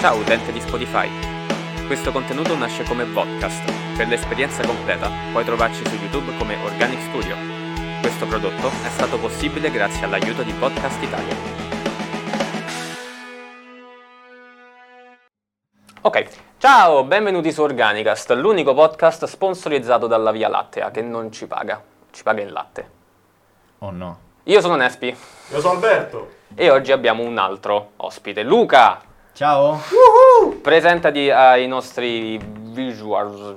Ciao utente di Spotify. Questo contenuto nasce come podcast. Per l'esperienza completa puoi trovarci su YouTube come Organic Studio. Questo prodotto è stato possibile grazie all'aiuto di Podcast Italia. Ok, ciao, benvenuti su Organicast, l'unico podcast sponsorizzato dalla Via Lattea che non ci paga, ci paga in latte. Oh no. Io sono Nespi Io sono Alberto. e oggi abbiamo un altro ospite, Luca. Ciao. Presentati ai nostri visual.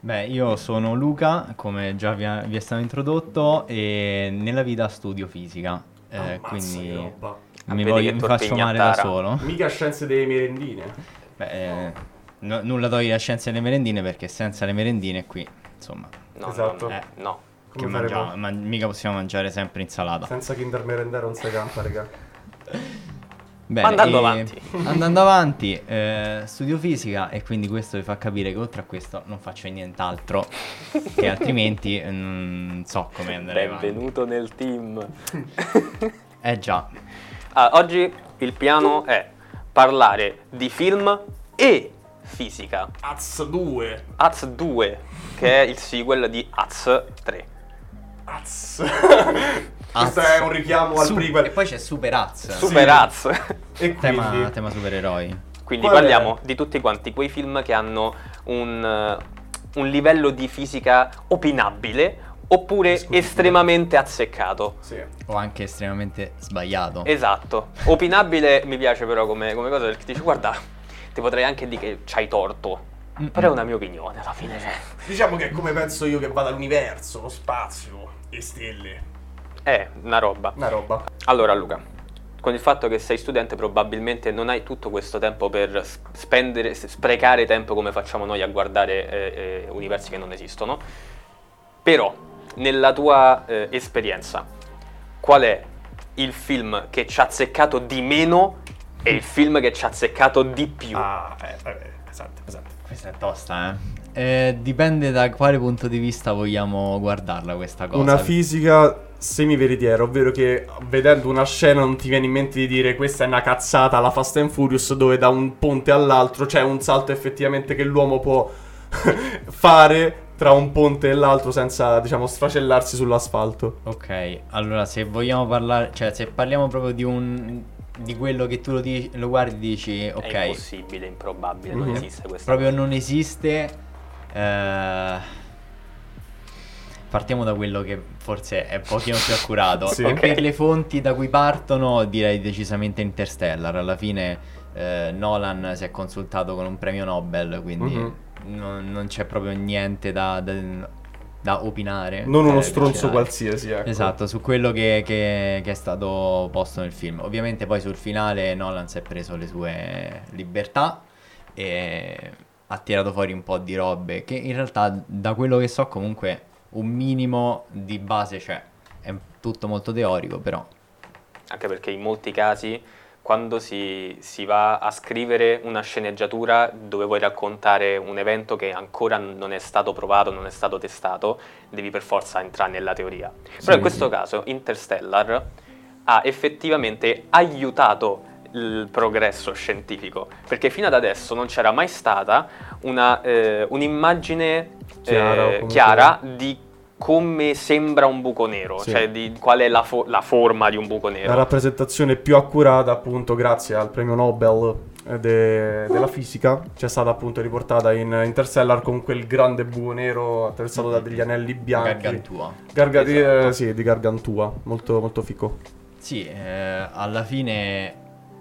Beh, io sono Luca, come già vi, vi è stato introdotto, e nella vita studio fisica. eh, Ammazza quindi mi, voglio- mi faccio male da solo. Mica scienze delle merendine. Beh, eh, no- nulla toglie la scienza delle merendine perché senza le merendine qui, insomma, No, Esatto. no, Eh. no. che mangiamo? Ma mica possiamo mangiare sempre insalata. Senza Kinder merendare non si campa, raga. Bene, Andando avanti. Andando avanti, eh, studio fisica e quindi questo vi fa capire che oltre a questo non faccio nient'altro che altrimenti non so come andrei avanti. Benvenuto nel team. Eh già, Ah, oggi il piano è parlare di film e fisica. Az 2. Az 2, che è il sequel di Az 3. Az. Questo è un richiamo al Su- prequel. E poi c'è Super Az. Super Az. E Tema, quindi... tema supereroi. Quindi Qual è? parliamo di tutti quanti quei film che hanno un, un livello di fisica opinabile oppure Discutibile. estremamente azzeccato. Sì. O anche estremamente sbagliato. Esatto. Opinabile mi piace però come, come cosa perché dici guarda, ti potrei anche dire che c'hai torto. Mm-mm. Però è una mia opinione alla fine. Cioè. Diciamo che è come penso io che vada l'universo, lo spazio e stelle. È una roba. Una roba. Allora Luca, con il fatto che sei studente probabilmente non hai tutto questo tempo per spendere, sprecare tempo come facciamo noi a guardare eh, eh, universi che non esistono, però nella tua eh, esperienza qual è il film che ci ha azzeccato di meno e il film che ci ha azzeccato di più? Ah, eh, eh, pesante, pesante. Questa è tosta, eh. Eh, Dipende da quale punto di vista vogliamo guardarla questa cosa. Una fisica semi-veritiera, ovvero che vedendo una scena non ti viene in mente di dire questa è una cazzata alla Fast and Furious dove da un ponte all'altro c'è un salto effettivamente che l'uomo può fare tra un ponte e l'altro senza, diciamo, sfracellarsi sull'asfalto. Ok, allora se vogliamo parlare, cioè se parliamo proprio di un di quello che tu lo, di- lo guardi e dici, È ok, impossibble, improbabile, non Mhm. esiste questa proprio cosa. non esiste. eh, partiamo da quello che forse è un pochino più accurato. Sì. E Ok. Per le fonti da cui partono, direi decisamente Interstellar. Alla fine eh, Nolan si è consultato con un premio Nobel, quindi Mhm. non, non c'è proprio niente da, da- da opinare. Non uno Eh, stronzo qualsiasi, ecco. Esatto, su quello che, che- che è stato posto nel film. Ovviamente poi sul finale Nolan si è preso le sue libertà e ha tirato fuori un po' di robe che in realtà da quello che so comunque un minimo di base c'è. È tutto molto teorico però. Anche perché in molti casi, quando si, si va a scrivere una sceneggiatura dove vuoi raccontare un evento che ancora non è stato provato, non è stato testato, devi per forza entrare nella teoria. Però in questo caso Interstellar ha effettivamente aiutato il progresso scientifico, perché fino ad adesso non c'era mai stata una, eh, un'immagine Chiara, eh, chiara di come sembra un buco nero, Sì. cioè di qual è la, fo- la forma di un buco La nero. rappresentazione più accurata, appunto, grazie al premio Nobel eh, de- della fisica, c'è stata appunto riportata in Interstellar con quel grande buco nero attraversato da degli anelli bianchi. Gargantua. Garga- di- Esatto. eh, sì, di Gargantua, molto, molto fico. Sì, eh, alla fine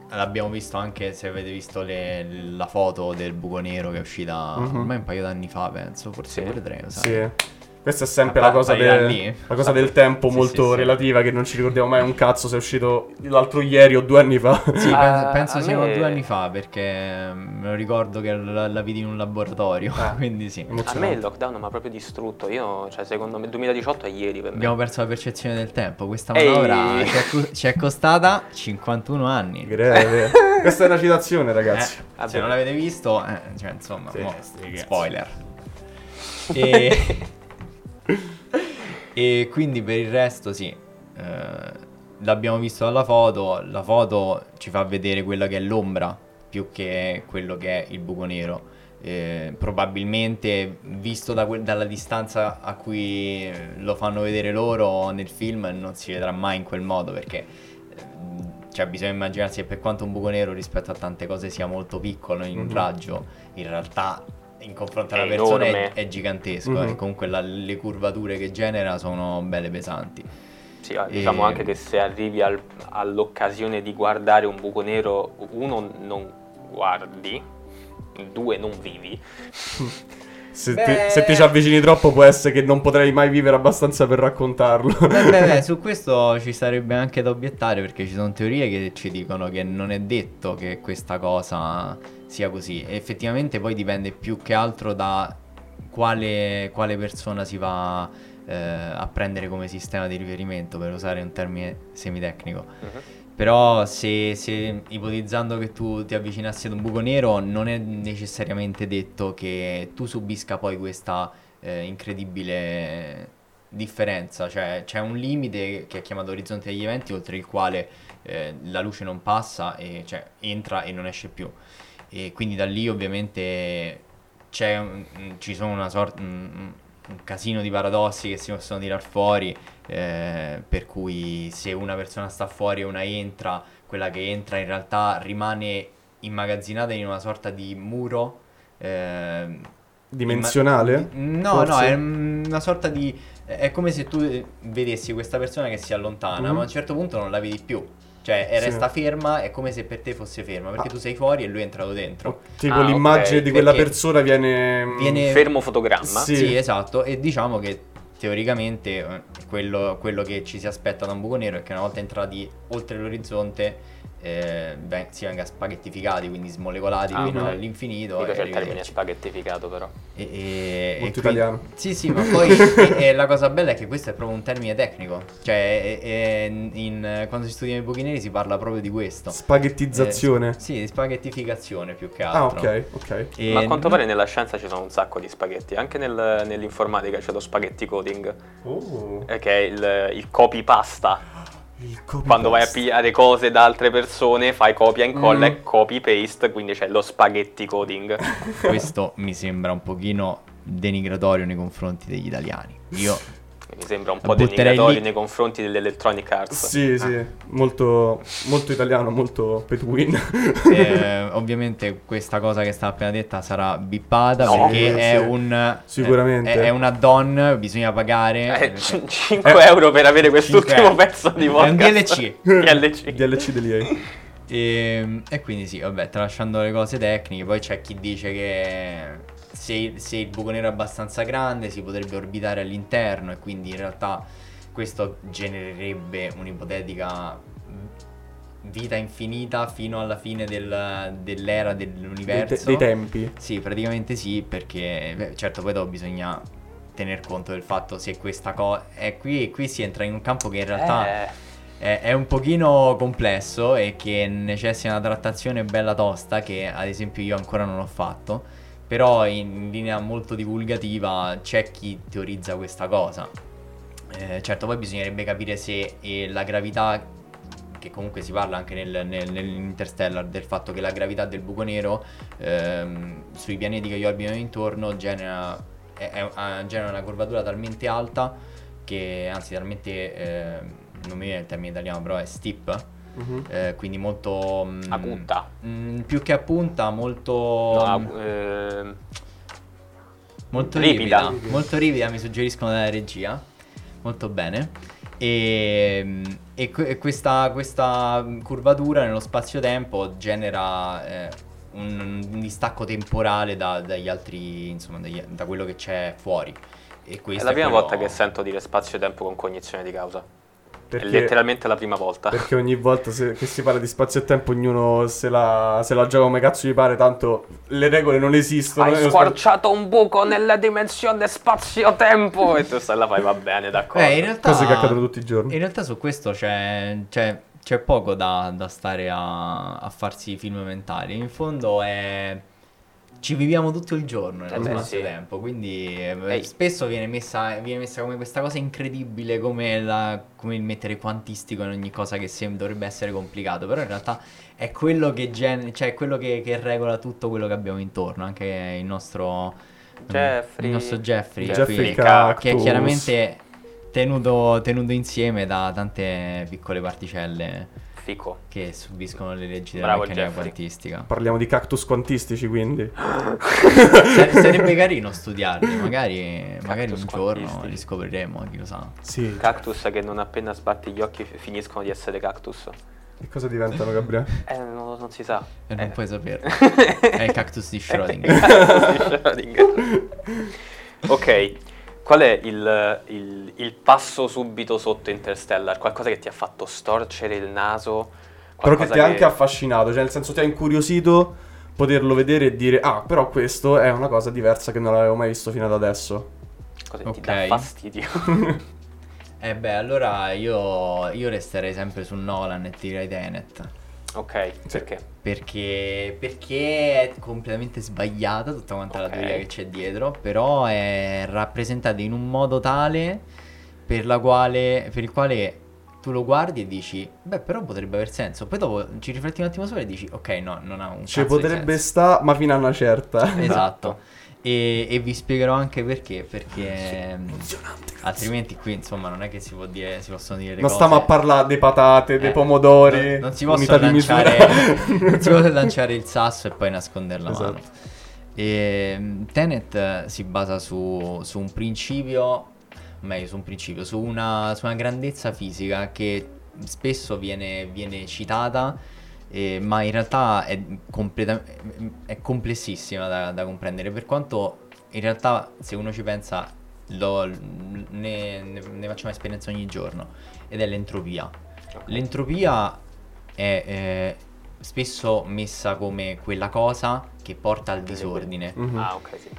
l'abbiamo visto anche se avete visto le- la foto del buco nero che è uscita Mhm. ormai un paio d'anni fa, penso, forse Sì. pure tre, sai. Sì. Questa è sempre la cosa, vai da de- lì? la cosa del tempo Sì, molto sì, sì. relativa che non ci ricordiamo mai un cazzo se è uscito l'altro ieri o due anni fa. Sì, Ah, penso, penso a siano me- due anni fa perché mm, me lo ricordo che la, la vidi in un laboratorio, Ah. quindi sì. A me il lockdown mi ha proprio distrutto. Io, cioè, secondo me, 2018 è ieri per me. Abbiamo perso la percezione del tempo, questa manovra ci è, cu- ci è costata 51 anni. Greve. Questa è una citazione, ragazzi. Eh, se non l'avete visto, eh, cioè insomma, Sì, mo- spoiler. E... e quindi per il resto sì, eh, l'abbiamo visto dalla foto, la foto ci fa vedere quella che è l'ombra più che quello che è il buco nero. Eh, probabilmente visto da que- dalla distanza a cui lo fanno vedere loro nel film non si vedrà mai in quel modo perché eh, cioè bisogna immaginarsi che per quanto un buco nero rispetto a tante cose sia molto piccolo in Mhm. raggio in realtà in confronto È alla persona è, è gigantesco Mhm. e comunque la- le curvature che genera sono belle pesanti Sì, ah, diciamo E- anche che se arrivi al- all'occasione di guardare un buco nero, uno non guardi, due non vivi. Se, Beh. ti, se ti ci avvicini troppo può essere che non potrai mai vivere abbastanza per raccontarlo. Beh, beh, beh, su questo ci sarebbe anche da obiettare perché ci sono teorie che ci dicono che non è detto che questa cosa sia così. E effettivamente poi dipende più che altro da quale, quale persona si va eh, a prendere come sistema di riferimento, per usare un termine semitecnico. Mhm. Però se, se ipotizzando che tu ti avvicinassi ad un buco nero non è necessariamente detto che tu subisca poi questa eh, incredibile differenza, cioè c'è un limite che è chiamato orizzonte degli eventi oltre il quale eh, la luce non passa e cioè entra e non esce più. E quindi da lì ovviamente c'è un- ci sono una sorta un, un casino di paradossi che si possono tirar fuori eh, per cui se una persona sta fuori e una entra, quella che entra in realtà rimane immagazzinata in una sorta di muro. ehm, Dimensionale? imma- no, Forse? no, è una sorta di... È come se tu eh, vedessi questa persona che si allontana, Mhm. ma a un certo punto non la vedi più. Cioè, e Sì. resta ferma, è come se per te fosse ferma, perché Ah. tu sei fuori e lui è entrato dentro. Tipo Ah, l'immagine ok, di quella perché persona viene... viene- Fermo fotogramma. Sì. Sì, esatto, e diciamo che teoricamente eh, quello, quello che ci si aspetta da un buco nero è che una volta entrati oltre l'orizzonte eh, ven- si venga spaghettificati, quindi smolecolati Ah, fino ok. all'infinito. E piace il termine spaghettificato però. E, e- Molto e quindi- italiano. Sì, sì, ma poi e- e la cosa bella è che questo è proprio un termine tecnico. Cioè, è- in- quando si studiano i buchi neri si parla proprio di questo. Spaghettizzazione. Eh, sì, di spaghettificatione più che ah, altro. ok, ok. E- Ma a quanto pare nella scienza ci sono un sacco di spaghetti, anche nel- nell'informatica c'è lo spaghetti coding, Oh. eh, che è il, il copy pasta. Il copy Quando vai a pigliare cose da altre persone, fai copia e incolla Mm. e copy paste, quindi c'è lo spaghetti coding. Questo mi sembra un pochino denigratorio nei confronti degli italiani. Io Mi sembra un po' denigratorio lì- nei confronti dell'Electronic Arts. Sì, sì, molto, molto italiano, molto pay to win. eh, ovviamente questa cosa che sta appena detta sarà bippata No, perché sì, è un Sicuramente. è, è un add-on, bisogna pagare. Eh, perché- 5 euro per avere quest'ultimo Cinque- pezzo di È un podcast. DLC. DLC. DLC dell'EA. E, e quindi sì, vabbè, tralasciando le cose tecniche, poi c'è chi dice che se, se il buco nero è abbastanza grande si potrebbe orbitare all'interno e quindi in realtà questo genererebbe un'ipotetica vita infinita fino alla fine del- dell'era Dei, dell'universo. dei tempi. Sì, praticamente sì, perché beh, certo poi dopo bisogna tener conto del fatto se questa cosa... E qui, qui si entra in un campo che in realtà Eh, è, è un pochino complesso e che necessita una trattazione bella tosta che ad esempio io ancora non ho fatto, però in linea molto divulgativa c'è chi teorizza questa cosa. Eh, certo poi bisognerebbe capire se eh, la gravità, che comunque si parla anche nel, nel- nell'Interstellar, del fatto che la gravità del buco nero ehm, sui pianeti che gli orbitano intorno genera, è- è- genera una curvatura talmente alta che anzi talmente eh, non mi viene il termine italiano però è steep Mhm. eh, quindi molto mm, Acuta. mm, più che a punta molto no, mm, ehm, molto ripida. ripida. molto ripida mi suggeriscono dalla regia molto bene e, e e questa, questa curvatura nello spazio-tempo genera eh, un, un distacco temporale da- dagli altri insomma dagli- da quello che c'è fuori e è la prima quello- volta che sento dire spazio-tempo con cognizione di causa. È Perché, letteralmente la prima volta. perché ogni volta se- che si parla di spazio e tempo ognuno se la, se la gioca come cazzo gli pare, tanto le regole non esistono. Hai squarciato un buco nella dimensione spazio-tempo e tu stai là fai va bene, d'accordo. Eh, in realtà, Cose che accadono tutti i giorni. In realtà su questo c'è, c'è- c'è poco da, da stare a, a farsi film mentali. In fondo è... ci viviamo tutto il giorno Eh nello beh, spazio sì. tempo, quindi eh, Ehi. spesso viene messa, viene messa come questa cosa incredibile, come, la- come il mettere quantistico in ogni cosa che sem- dovrebbe essere complicato, però in realtà è quello che, gen- cioè, è quello che, che regola tutto quello che abbiamo intorno, anche il nostro Jeffrey. il nostro Jeffrey, Jeffrey qui, che è chiaramente tenuto, tenuto insieme da tante piccole particelle Fico. che subiscono le leggi della Bravo, meccanica Jeffrey. quantistica. Parliamo di cactus quantistici, quindi. Sare- sarebbe carino studiarli, magari, magari un giorno li scopriremo, chi lo sa. Sì. Cactus che non appena sbatti gli occhi f- finiscono di essere cactus. Che cosa diventano, Gabriele? Eh, non, non si sa. E non Eh. puoi saperlo. È il cactus di Schrödinger. Cactus di Schrödinger. ok, qual è il, il- il passo subito sotto Interstellar? Qualcosa che ti ha fatto storcere il naso? Però che ti ha anche affascinato, cioè nel senso ti ha incuriosito poterlo vedere e dire ah, però questo è una cosa diversa che non avevo mai visto fino ad adesso. cosa che ti Ok. dà fastidio? Eh beh, allora io, io resterei sempre su Nolan e ti direi Tenet. Ok, perché? Perché, perché è completamente sbagliata tutta quanta Ok. la teoria che c'è dietro, però è rappresentata in un modo tale per, la quale, per il quale tu lo guardi e dici, beh però potrebbe aver senso, poi dopo ci rifletti un attimo sopra e dici, ok no, non ha un Ci cazzo di potrebbe senso. sta, ma fino a una certa. Esatto. E, e vi spiegherò anche perché, perché mh, altrimenti qui insomma non è che si può dire, si possono dire le Non cose. stiamo a parlare dei patate, dei Eh, pomodori, non, non si di lanciare non si può lanciare il sasso e poi nascondere la Esatto. mano e, mh, Tenet si basa su, su un principio meglio su un principio su una, su una grandezza fisica che spesso viene, viene citata eh, ma in realtà è, completa- è complessissima da, da comprendere per quanto in realtà se uno ci pensa lo- ne, ne- ne facciamo esperienza ogni giorno ed è l'entropia L'entropia è eh, spesso messa come quella cosa che porta al disordine, Mhm. Ah, ok, sì.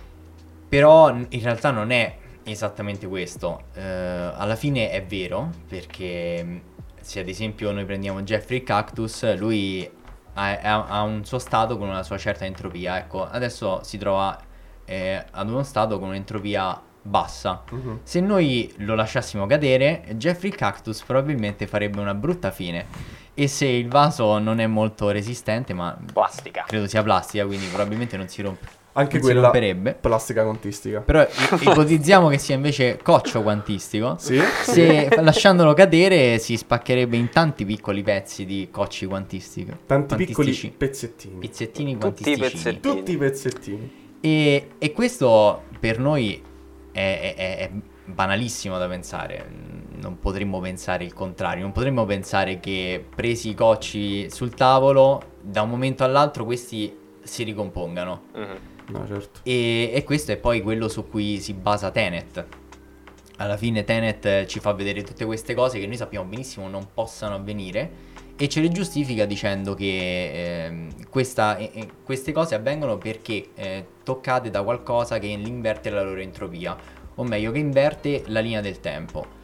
però in realtà non è esattamente questo. Eh, alla fine è vero, perché mh, se ad esempio noi prendiamo Jeffrey Cactus, lui ha, ha- ha un suo stato con una sua certa entropia. Ecco, adesso si trova eh, ad uno stato con un'entropia bassa. Mhm. Se noi lo lasciassimo cadere, Jeffrey Cactus probabilmente farebbe una brutta fine. E se il vaso non è molto resistente, ma Plastica. credo sia plastica, quindi probabilmente non si, romp- Anche quella romperebbe. plastica quantistica. Però ipotizziamo che sia invece coccio quantistico. Sì? Se lasciandolo cadere si spaccherebbe in tanti piccoli pezzi di cocci quantistici. Tanti piccoli quantistici. pezzettini. pizzettini Tutti i quantistici. pezzettini. Tutti i pezzettini. E, e questo per noi è, è- è banalissimo da pensare. Non potremmo pensare il contrario. Non potremmo pensare che presi i cocci sul tavolo, da un momento all'altro questi si ricompongano. Mhm. No, certo. E, e questo è poi quello su cui si basa Tenet. Alla fine Tenet eh, ci fa vedere tutte queste cose che noi sappiamo benissimo non possano avvenire e ce le giustifica dicendo che ehm, questa- eh, eh, queste cose avvengono perché eh, toccate da qualcosa che inverte la loro entropia, o meglio che inverte la linea del tempo.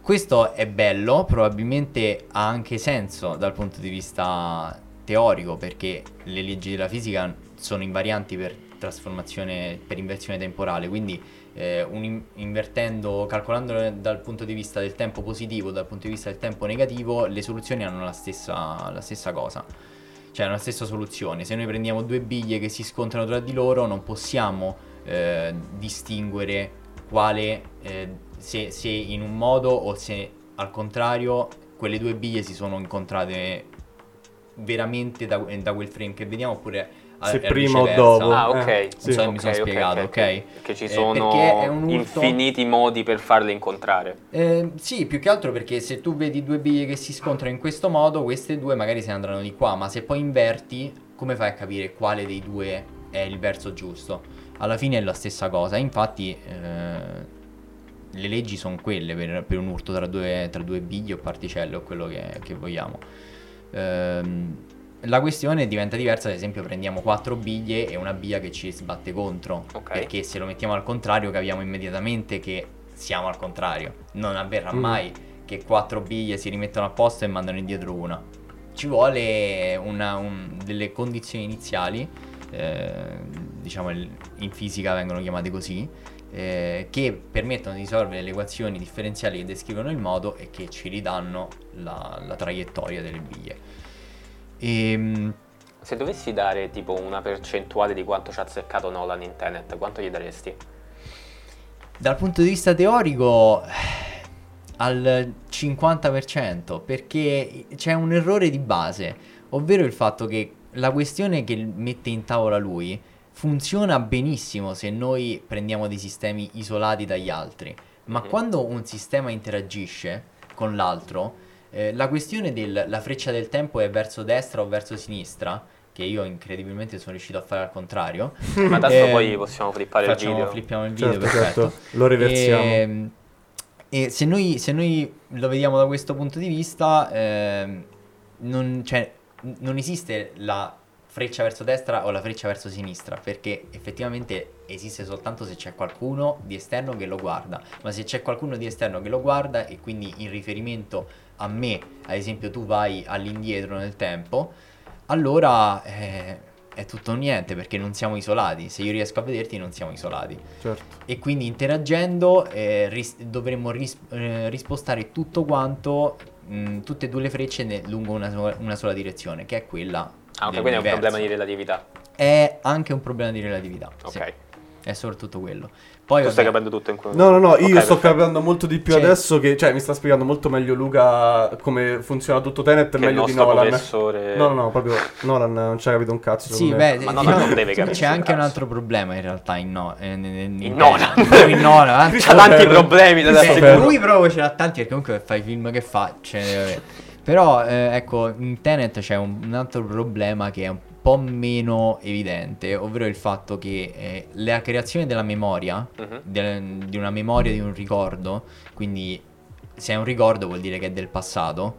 Questo è bello, probabilmente ha anche senso dal punto di vista teorico, perché le leggi della fisica sono invarianti per trasformazione, per inversione temporale, quindi eh, un in- invertendo, calcolando dal punto di vista del tempo positivo, dal punto di vista del tempo negativo, le soluzioni hanno la stessa, la stessa cosa. Cioè, hanno la stessa soluzione. Se noi prendiamo due biglie che si scontrano tra di loro, non possiamo eh, distinguere quale, eh, se, se in un modo o se al contrario quelle due biglie si sono incontrate veramente da, da quel frame che vediamo oppure Se prima o dopo. Ah, ok. Eh, Non so se mi sono ok, spiegato, ok, ok? Che ci Eh, sono urto- infiniti modi per farle incontrare. Eh, sì, più che altro perché se tu vedi due biglie che si scontrano in questo modo, queste due magari se ne andranno di qua, ma se poi inverti, come fai a capire quale dei due è il verso giusto? Alla fine è la stessa cosa, infatti eh, le leggi sono quelle per, per un urto tra due, tra due biglie o particelle o quello che, che vogliamo. Ehm, la questione diventa diversa, ad esempio prendiamo quattro biglie e una biglia che ci sbatte contro, Ok. perché se lo mettiamo al contrario capiamo immediatamente che siamo al contrario. Non avverrà Mm. mai che quattro biglie si rimettono a posto e mandano indietro una. ci vuole una- un- delle condizioni iniziali, eh, diciamo in fisica vengono chiamate così, eh, che permettono di risolvere le equazioni differenziali che descrivono il modo e che ci ridanno la, la traiettoria delle biglie. Ehm, Se dovessi dare tipo una percentuale di quanto ci ha azzeccato Nolan in Tenet, quanto gli daresti? Dal punto di vista teorico eh, al 50% perché c'è un errore di base, ovvero il fatto che la questione che mette in tavola lui funziona benissimo se noi prendiamo dei sistemi isolati dagli altri, ma Mhm. quando un sistema interagisce con l'altro, eh, la questione della freccia del tempo è verso destra o verso sinistra, che io incredibilmente sono riuscito a fare al contrario. Ma tanto Eh, poi possiamo flippare il Facciamo, video. flippiamo il video, Certo, perfetto. certo, lo reversiamo. E, e se, noi, se noi lo vediamo da questo punto di vista, ehm, non, cioè, non esiste la freccia verso destra o la freccia verso sinistra, perché effettivamente esiste soltanto se c'è qualcuno di esterno che lo guarda, ma se c'è qualcuno di esterno che lo guarda e quindi in riferimento a me, ad esempio tu vai all'indietro nel tempo, allora eh, è tutto niente perché non siamo isolati, se io riesco a vederti non siamo isolati Certo. e quindi interagendo eh, ris- dovremmo ris- eh, rispostare tutto quanto, mh, tutte e due le frecce ne- lungo una, so- una sola direzione, che è quella. Ah, ok, quindi è un problema di relatività. È anche un problema di relatività. Ok. sì, è soprattutto quello. Poi, tu stai vabbè, capendo tutto in quello. No, no, no, io sto perfetto. capendo molto di più Cioè- adesso che, cioè, mi sta spiegando molto meglio Luca come funziona tutto Tenet Che meglio di Nolan. professore... No, no, no, proprio Nolan non ci ha capito un cazzo. Sì, me. beh, Ma no, diciamo- no, non deve capire c'è anche un altro problema in realtà in, no, eh, in, in, In Nolan. In Nolan. C'ha tanti problemi da Eh, lui proprio ce l'ha tanti perché comunque fa i film che fa, ce ne deve avere. Però eh, ecco, in Tenet c'è un, un altro problema che è un po' meno evidente, ovvero il fatto che eh, la creazione della memoria, Mhm. del- di una memoria, di un ricordo, quindi se è un ricordo vuol dire che è del passato,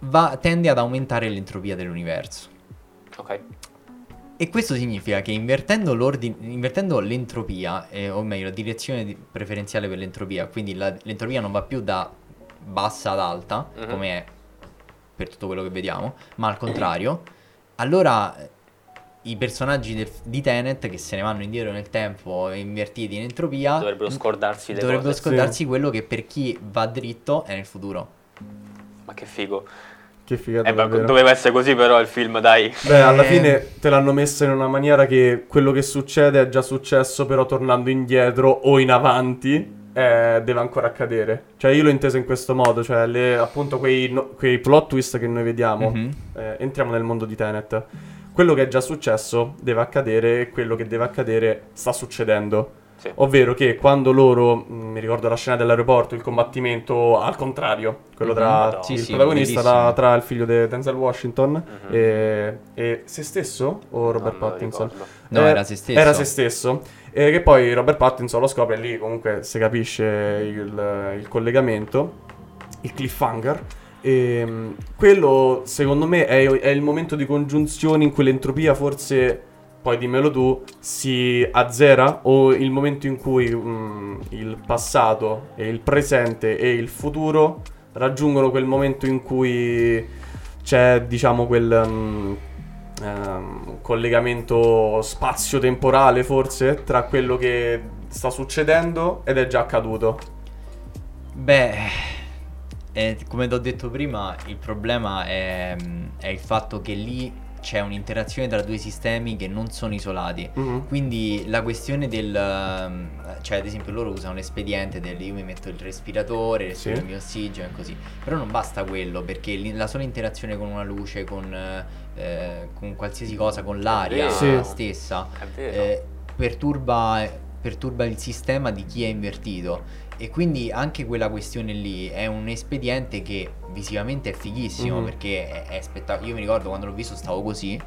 va- tende ad aumentare l'entropia dell'universo. Ok. E questo significa che invertendo, l'ordine, invertendo l'entropia, eh, o meglio la direzione di- preferenziale per l'entropia, quindi la- l'entropia non va più da bassa ad alta, Mhm. come è per tutto quello che vediamo, ma al contrario, allora i personaggi del- di Tenet che se ne vanno indietro nel tempo e invertiti in entropia Dovrebbero scordarsi le dovrebbero cose. scordarsi quello che per chi va dritto è nel futuro. Ma che figo. Che figata Eh, doveva essere così però il film, dai. Beh, alla Eh. fine te l'hanno messa in una maniera che quello che succede è già successo, però tornando indietro o in avanti eh, deve ancora accadere. Cioè, io l'ho inteso in questo modo, cioè, le- appunto quei, no- quei plot twist che noi vediamo. Mhm. eh, entriamo nel mondo di Tenet. Quello che è già successo deve accadere e quello che deve accadere sta succedendo. Sì. Ovvero che quando loro, mh, mi ricordo la scena dell'aeroporto, il combattimento al contrario, quello Mhm. tra Madonna. Sì, il sì, protagonista, tra, tra il figlio di Denzel Washington Mhm. e, e se stesso o Robert lo Pattinson? No, Eh, era se stesso. Era se stesso. E che poi Robert Pattinson lo scopre lì comunque si capisce il, il collegamento, il cliffhanger. E mh, quello secondo me è, è il momento di congiunzione in cui l'entropia forse, poi dimmelo tu, si azzera o il momento in cui mh, il passato e il presente e il futuro raggiungono quel momento in cui c'è diciamo quel mh, ehm, collegamento spazio-temporale forse tra quello che sta succedendo ed è già accaduto. Beh, eh, come ti ho detto prima, il problema è, è il fatto che lì c'è un'interazione tra due sistemi che non sono isolati. Mhm. Quindi la questione del... ehm, cioè ad esempio loro usano l'espediente del io mi metto il respiratore, respiro Sì. il mio ossigeno e così. Però non basta quello perché la sola interazione con una luce, con, eh, con qualsiasi cosa, con l'aria. Sì. stessa, eh, perturba, perturba il sistema di chi è invertito. E quindi anche quella questione lì è un espediente che visivamente è fighissimo Mhm. perché è, è spettacolare. Io mi ricordo quando l'ho visto stavo così.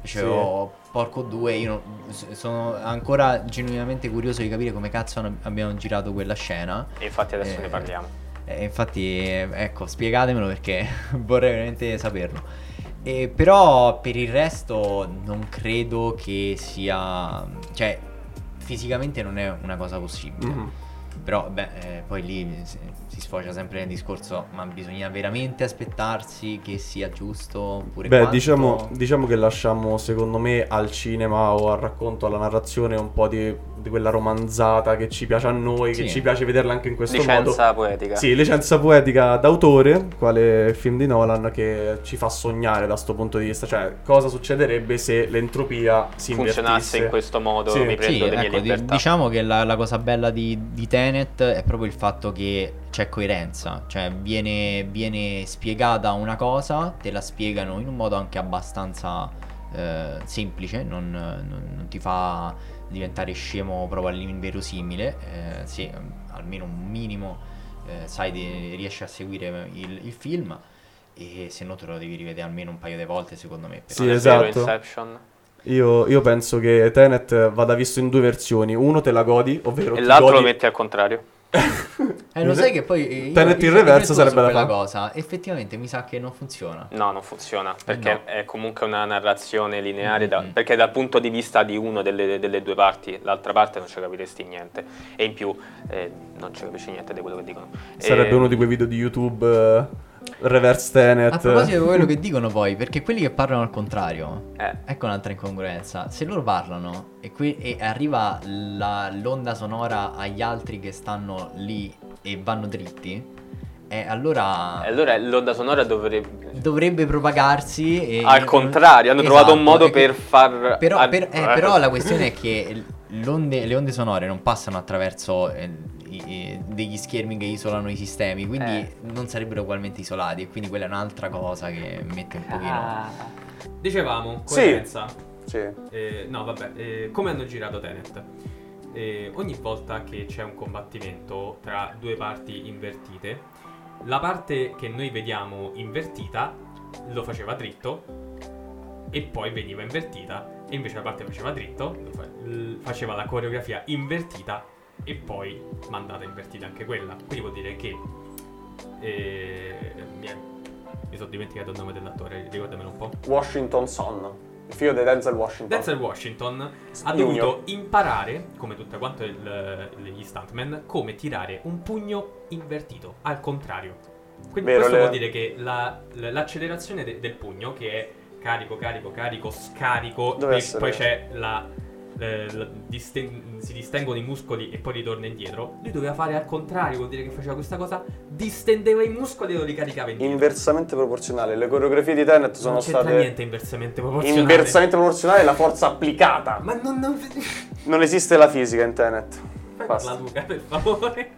Dicevo, porco due, io non- sono ancora genuinamente curioso di capire come cazzo hanno- abbiamo girato quella scena. E infatti adesso Eh, ne parliamo. E infatti, eh, ecco, spiegatemelo perché vorrei veramente saperlo. E però per il resto non credo che sia... Cioè, fisicamente non è una cosa possibile. Mhm. Però, beh, eh, poi lì si, si sfocia sempre nel discorso, ma bisogna veramente aspettarsi che sia giusto oppure Beh, diciamo, diciamo che lasciamo secondo me al cinema o al racconto, alla narrazione un po' di, di quella romanzata che ci piace a noi, che Sì. ci piace vederla anche in questo modo. Licenza poetica. Sì, licenza poetica d'autore, quale film di Nolan che ci fa sognare da questo punto di vista, cioè cosa succederebbe se l'entropia si funzionasse invertisse. in questo modo, Sì. mi Sì, prendo le mie ecco, libertà. diciamo che la, la cosa bella di, di Tenet è proprio il fatto che c'è coerenza, cioè viene, viene spiegata una cosa, te la spiegano in un modo anche abbastanza eh, semplice, non, non- non ti fa diventare scemo proprio all'inverosimile, eh, sì, almeno un minimo eh, sai, di- riesci a seguire il, il film e se no te lo devi rivedere almeno un paio di volte secondo me. Sì, esatto. Inception. Io, io penso che Tenet vada visto in due versioni, uno te la godi, ovvero E l'altro godi- lo metti al contrario. Eh, lo sai che poi eh, io, Tenet in reverso sarebbe fare. cosa. Effettivamente mi sa che non funziona. No, non funziona, perché no. è comunque una narrazione lineare, da- Mm-mm. perché dal punto di vista di uno delle, delle due parti, l'altra parte non ci capiresti niente. E in più eh, non ci capisci niente di quello che dicono. Sarebbe E- uno di quei video di YouTube eh, Reverse Tenet. A proposito di quello che dicono poi, perché quelli che parlano al contrario, Eh, ecco un'altra incongruenza. Se loro parlano e, qui- e arriva la- l'onda sonora agli altri che stanno lì e vanno dritti, eh, allora allora l'onda sonora dovrebbe... dovrebbe propagarsi. E, Al contrario, hanno trovato un Esatto, modo que- per far... Però, per- eh, eh, però la questione è che l'onde- le onde sonore non passano attraverso eh, i- degli schermi che isolano i sistemi, quindi Eh. non sarebbero ugualmente isolati e quindi quella è un'altra cosa che mette un pochino... Ah. Dicevamo, Sì. coerenza. Sì. Eh, no, vabbè, eh, come hanno girato Tenet? Eh, ogni volta che c'è un combattimento tra due parti invertite, la parte che noi vediamo invertita lo faceva dritto e poi veniva invertita e invece la parte che faceva dritto faceva la coreografia invertita e poi mandata invertita anche quella. Quindi vuol dire che eh, mi, è- mi sono dimenticato il nome dell'attore, ricordamelo un po'. Washington Son, il figlio di Denzel Washington. Denzel Washington ha Junior. dovuto imparare, come tutto quanto il- gli stuntman, come tirare un pugno invertito, al contrario. Quindi Vero, questo le- vuol dire che la- l'accelerazione de- del pugno, che è carico, carico, carico, scarico, Deve e essere- poi c'è la... eh, la- disten- si distengono i muscoli e poi ritorna indietro. Lui doveva fare al contrario, vuol dire che faceva questa cosa, distendeva i muscoli e lo ricaricava indietro. Inversamente proporzionale. Le coreografie di Tenet sono non c'entra state niente inversamente proporzionale. inversamente proporzionali alla forza applicata. Ma non... non... Non esiste la fisica in Tenet. Basta. la Luca, per favore.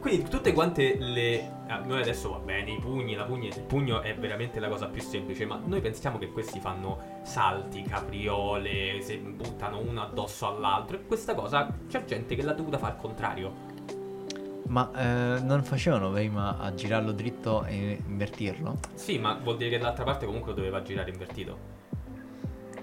Quindi tutte quante le... ah, noi adesso va bene, i pugni, la pugni, il pugno è veramente la cosa più semplice, ma noi pensiamo che questi fanno salti, capriole, si buttano uno addosso all'altro e questa cosa c'è gente che l'ha dovuta fare al contrario. Ma eh, non facevano prima a girarlo dritto e invertirlo? Sì, ma vuol dire che dall'altra parte comunque lo doveva girare invertito.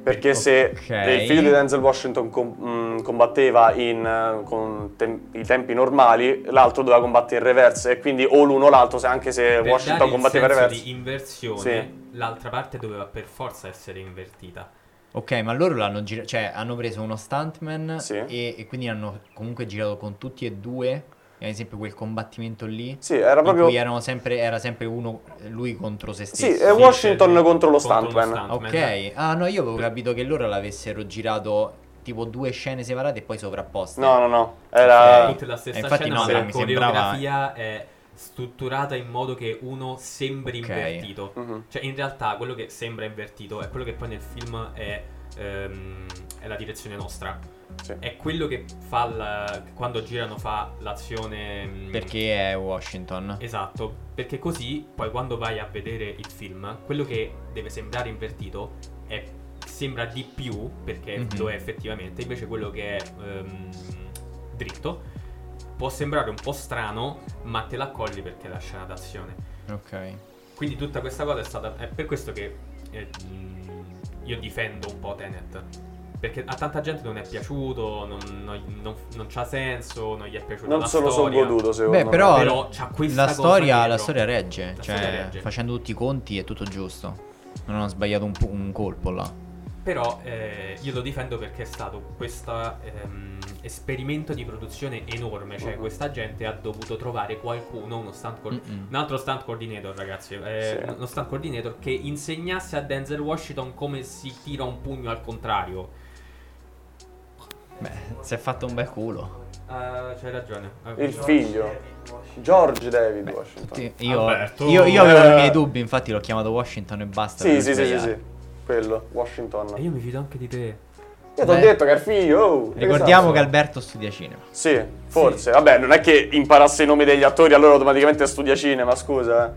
Perché se il figlio di Denzel Washington com- mh, combatteva in, eh, con tem- i tempi normali, l'altro doveva combattere in reverse. E quindi o l'uno o l'altro, se- anche se Per dare Washington il combatteva in reverse. di inversione, Sì. l'altra parte doveva per forza essere invertita. Ok, ma loro l'hanno girato, cioè hanno preso uno stuntman Sì. e, e quindi hanno comunque girato con tutti e due. Ad esempio quel combattimento lì. Sì, era in proprio... cui erano sempre, era sempre uno, lui contro se Sì, stesso. è Washington c'è- contro lo contro lo stuntman. stuntman. Ok, ah no, io avevo capito che loro l'avessero girato tipo due scene separate e poi sovrapposte. No, no, no. Era... tutte la stessa Eh, infatti scena, no, la mi sembrava- coreografia è strutturata in modo che uno sembri Ok. invertito. Mhm. Cioè, in realtà, quello che sembra invertito è quello che poi nel film è, ehm, è la direzione nostra. Sì. È quello che fa la- quando girano fa l'azione. mm, Perché è Washington. Esatto, perché così poi quando vai a vedere il film, quello che deve sembrare invertito è, sembra di più, perché Mhm. lo è effettivamente, invece quello che è ehm, dritto può sembrare un po' strano, ma te l'accogli perché è la scena d'azione. Ok. Quindi tutta questa cosa è stata... È per questo che eh, mh, io difendo un po' Tenet. Perché a tanta gente non è piaciuto, non, non, non, non c'ha senso, non gli è piaciuta Non la se lo sono storia. goduto, secondo Beh, me. però, Però c'ha questa la storia, la storia regge. La cioè, storia regge. facendo tutti i conti è tutto giusto. Non hanno sbagliato un, un colpo là. Però eh, io lo difendo perché è stato questo esperimento di produzione enorme. Cioè, Mhm. questa gente ha dovuto trovare qualcuno, uno stunt co- un altro stunt coordinator, ragazzi. eh, Sì. Uno stunt coordinator che insegnasse a Denzel Washington come si tira un pugno al contrario. Beh, si è fatto un bel culo. Ah, c'hai ragione. Ah, Il figlio. George David Washington. Tutti- Io, io, io avevo Eh. i miei dubbi, infatti l'ho chiamato Washington e basta. Sì, sì, sì, sì, sì. Quello, Washington. E io mi fido anche di te. Io ti ho Beh. detto che è il figlio. oh, Ricordiamo che Alberto studia cinema. Sì, forse. Vabbè, non è che imparasse i nomi degli attori allora automaticamente studia cinema, scusa.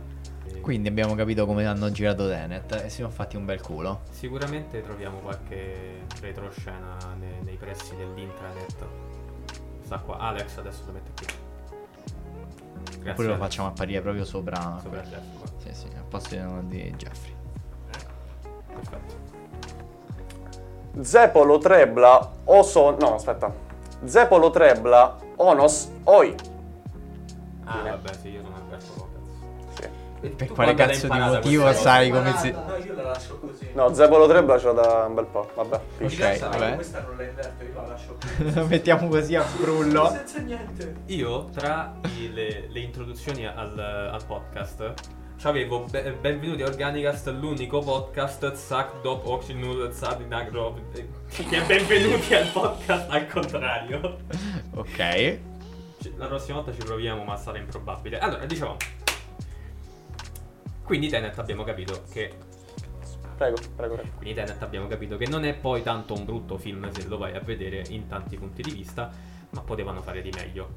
Eh. Quindi abbiamo capito come hanno girato Tenet e si sono fatti un bel culo. Sicuramente troviamo qualche retroscena ne- nei pressi dell'intranet. Sta qua. Alex adesso lo mette qui. Grazie. Oppure lo Alex. facciamo apparire proprio sopra. Sopra Jeff qua. Sì, sì, al posto di Jeffrey. Perfetto. Zepolo Trebla Oson... No, aspetta. Zepolo Trebla Onos Oi. Ah, vabbè, sì, io sono Alberto. E Per quale cazzo di motivo sai come si... No, io la lascio così. No, Zepolo Trebla c'ho da un bel po'. Vabbè. Diversa, vabbè. Questa non la inverto, io la lascio così. Lo mettiamo così a brullo. Senza niente. Io, tra i- le, le introduzioni al, al podcast, c'avevo be- Benvenuti a Organicast, l'unico podcast Zack Dop Auction Null Zad Nagrov che benvenuti al podcast al contrario. Ok. La prossima volta ci proviamo, ma sarà improbabile. Allora, diciamo. Quindi Tenet abbiamo capito che. Prego, prego, prego. Quindi Tenet abbiamo capito che non è poi tanto un brutto film se lo vai a vedere in tanti punti di vista, ma potevano fare di meglio.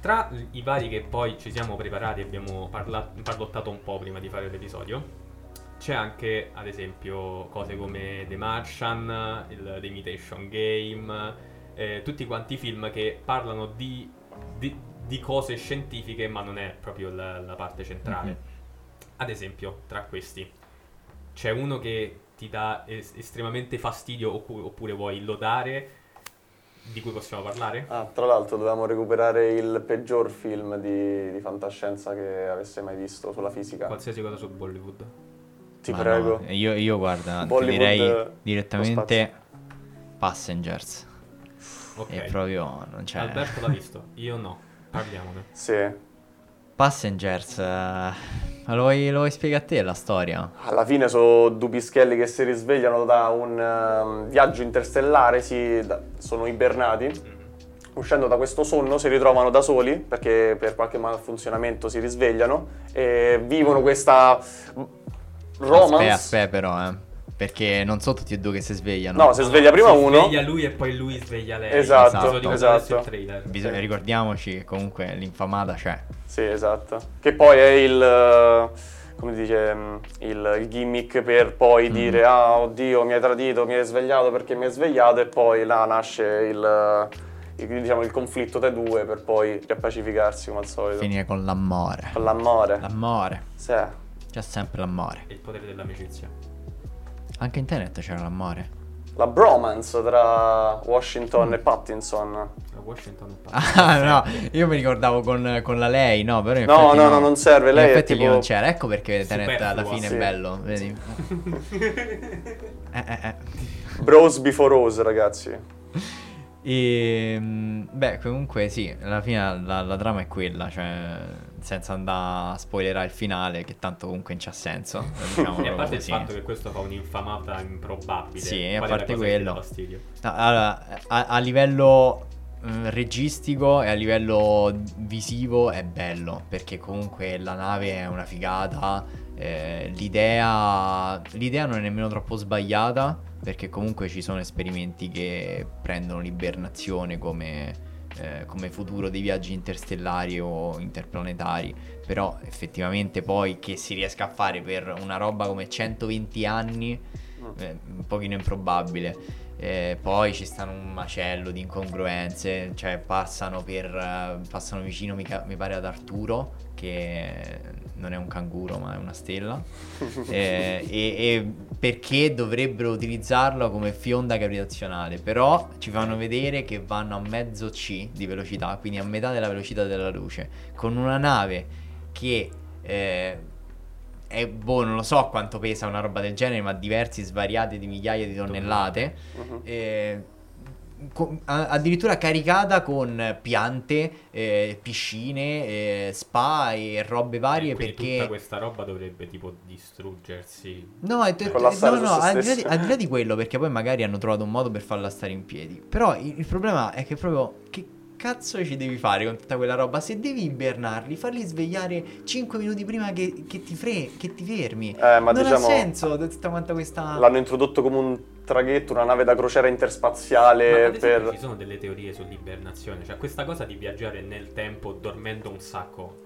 Tra i vari che poi ci siamo preparati e abbiamo parla- parlottato un po' prima di fare l'episodio, c'è anche, ad esempio, cose come The Martian, il The Imitation Game, eh, tutti quanti film che parlano di, di- di cose scientifiche, ma non è proprio la, la parte centrale. Mhm. Ad esempio, tra questi, c'è uno che ti dà es- estremamente fastidio oppu- oppure vuoi lodare, di cui possiamo parlare? Ah, tra l'altro dovevamo recuperare il peggior film di, di fantascienza che avesse mai visto sulla fisica. Qualsiasi cosa su Bollywood. Ti Ma prego. no, io, io guarda, direi eh, direttamente Passengers. Ok. E proprio non c'è... Alberto l'ha visto, io no. Parliamone. Sì. Passengers, eh, lo, vuoi, lo vuoi spiegare a te la storia? Alla fine sono due pischelli che si risvegliano da un ehm, viaggio interstellare, si- da- sono ibernati. Mhm. Uscendo da questo sonno si ritrovano da soli perché per qualche malfunzionamento si risvegliano e vivono questa romance. Aspetta, aspetta però, eh. Perché non sono tutti e due che si svegliano. No, si sveglia prima si uno. sveglia lui e poi lui sveglia lei. Esatto, esatto. trailer. Bisogna- ricordiamoci che comunque l'infamata c'è. Sì, esatto. Che poi è il, eh, come si dice, mm, il, il gimmick per poi Mm. dire ah oddio mi hai tradito, mi hai svegliato perché mi hai svegliato e poi là nasce il, il- diciamo, il conflitto tra i due per poi riappacificarsi come al solito. Finire con l'amore. Con l'amore. L'amore. Sì. C'è sempre l'amore. E il potere dell'amicizia. Anche in Tenet c'era l'amore. La bromance tra Washington e Pattinson. Washington e Ah no, io mi ricordavo con, con la lei, no, però in No, no, no, non serve, In lei è effetti lì tipo- non c'era, ecco perché Tenet alla fine sì. è bello, vedi? eh, eh, eh. Bros before Rose, ragazzi. E, mm, beh, comunque sì, alla fine la, la trama è quella, cioè senza andare a spoilerare il finale, che tanto comunque non c'ha senso. diciamolo E a parte il così. fatto che questo fa un'infamata improbabile. Sì, a parte quello. allora, a, a livello eh, registico e a livello visivo è bello perché comunque la nave è una figata. eh, l'idea, l'idea non è nemmeno troppo sbagliata perché comunque ci sono esperimenti che prendono l'ibernazione come, eh, come futuro dei viaggi interstellari o interplanetari. Però effettivamente poi che si riesca a fare per una roba come 120 anni eh, un pochino improbabile. Eh, poi ci stanno un macello di incongruenze, cioè passano per eh, passano vicino mi, mi pare ad Arturo che non è un canguro ma è una stella. Eh, e, e perché dovrebbero utilizzarlo come fionda gravitazionale. Però ci fanno vedere che vanno a mezzo c di velocità quindi a metà della velocità della luce con una nave che eh, è, boh, non lo so quanto pesa una roba del genere, ma diversi, svariati di migliaia di tonnellate. Mhm. Eh, co- a- addirittura caricata con piante, eh, piscine, eh, spa e robe varie Eh, quindi perché... tutta questa roba dovrebbe tipo distruggersi. No, è- è- no, no, al di, là di, al di là di quello, perché poi magari hanno trovato un modo per farla stare in piedi. Però il, il problema è che proprio che cazzo ci devi fare con tutta quella roba? Se devi ibernarli, farli svegliare 5 minuti prima che, che ti, fre- che ti fermi. Eh, ma non diciamo, ha senso tutta quanta questa... L'hanno introdotto come un traghetto, una nave da crociera interspaziale per... ci sono delle teorie sull'ibernazione, cioè questa cosa di viaggiare nel tempo dormendo un sacco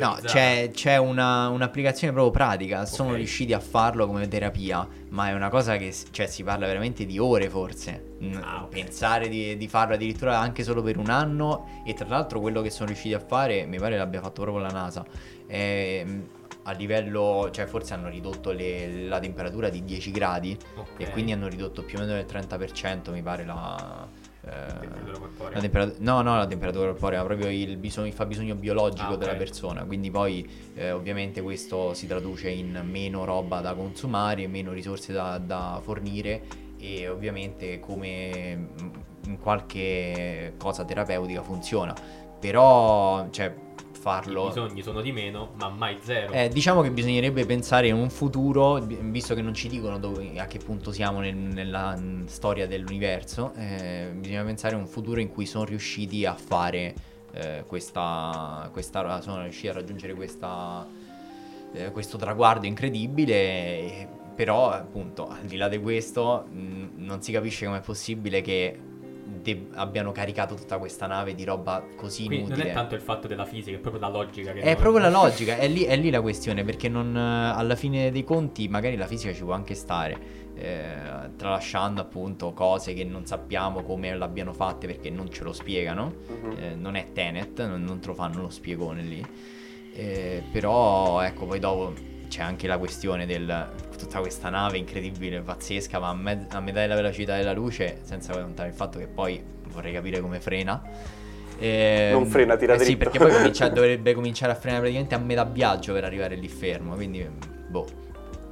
No, c'è, c'è una, un'applicazione proprio pratica, sono riusciti a farlo come terapia, ma è una cosa che cioè, si parla veramente di ore forse. Ah, ok. Pensare di, di farlo addirittura anche solo per un anno e tra l'altro quello che sono riusciti a fare, mi pare l'abbia fatto proprio la NASA, è, mh, a livello, cioè forse hanno ridotto le- la temperatura di 10 gradi Ok. e quindi hanno ridotto più o meno del 30% mi pare la... eh, Temperatura corporea. la no, no, la temperatura corporea, proprio il, bisogno, il fabbisogno biologico Ah, ok. della persona. Quindi poi eh, ovviamente questo si traduce in meno roba da consumare, meno risorse da, da fornire e ovviamente come mm, in qualche cosa terapeutica funziona. Però, cioè, I farlo... bisogni sono di meno, ma mai zero. Eh, diciamo che bisognerebbe pensare in un futuro, vi- visto che non ci dicono dove- a che punto siamo nel- nella mm, storia dell'universo, eh, bisogna pensare a un futuro in cui sono riusciti a fare eh, questa, questa, sono riusciti a raggiungere questa, eh, questo traguardo incredibile. però, appunto, al di là di questo, mh, non si capisce com'è possibile che de- abbiano caricato tutta questa nave di roba così Quindi inutile. non è tanto il fatto della fisica, è proprio la logica che È non- proprio la logica, è lì, è lì la questione, perché non, eh, alla fine dei conti magari la fisica ci può anche stare, eh, tralasciando appunto cose che non sappiamo come l'abbiano fatte perché non ce lo spiegano, Mhm. eh, non è Tenet, non, non te lo fanno lo spiegone lì, Eh, però ecco poi dopo c'è anche la questione del tutta questa nave incredibile, pazzesca, ma a, me- a metà della velocità della luce, senza contare il fatto che poi vorrei capire come frena. Ehm, Non frena, tira eh Sì, dritto. perché poi comincia- dovrebbe cominciare a frenare praticamente a metà viaggio per arrivare lì fermo, quindi boh.